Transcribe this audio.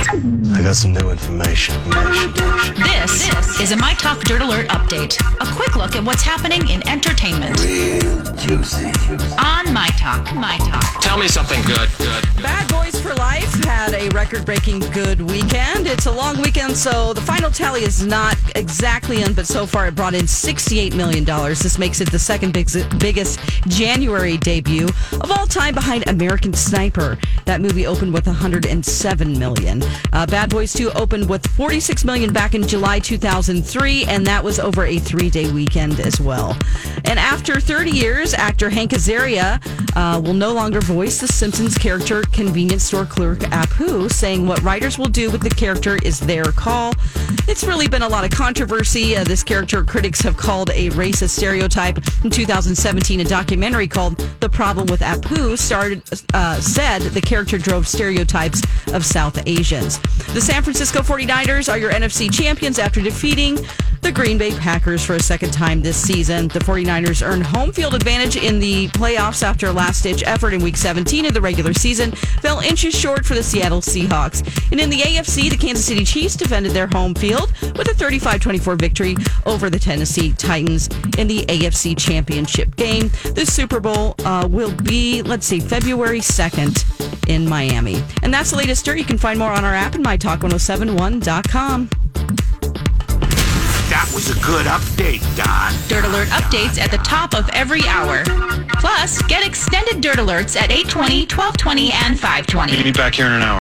I got some new information. This, this is a My Talk Dirt Alert update. A quick look at what's happening in entertainment. Real juicy. On My Talk. My Talk. Tell me something good. Good. Bad Boys for Life had a record breaking good weekend. It's a long weekend, so the final tally is not exactly in, but so far it brought in $68 million. This makes it the second big, biggest January debut of all time behind American Sniper. That movie opened with $107 million. Uh, Bad Boys 2 opened with 46 million back in July 2003, and that was over a three-day weekend as well. And after 30 years, actor Hank Azaria uh, will no longer voice the Simpsons character convenience store clerk Apu, saying what writers will do with the character is their call. It's really been a lot of controversy. Uh, this character critics have called a racist stereotype. In 2017, a documentary called "The Problem with Apu" started uh, said the character drove stereotypes of South Asians. The San Francisco 49ers are your NFC champions after defeating the Green Bay Packers for a second time this season. The 49ers earned home field advantage in the playoffs after a last ditch effort in week 17 of the regular season, fell inches short for the Seattle Seahawks. And in the AFC, the Kansas City Chiefs defended their home field with a 35 24 victory over the Tennessee Titans in the AFC Championship game. The Super Bowl uh, will be, let's see, February 2nd in Miami. And that's the latest dirt. You can find more on our app and mytalk1071.com. That was a good update, Don. Dirt Alert updates at the top of every hour. Plus, get extended Dirt Alerts at 820, 1220, and 520. Meet me back here in an hour.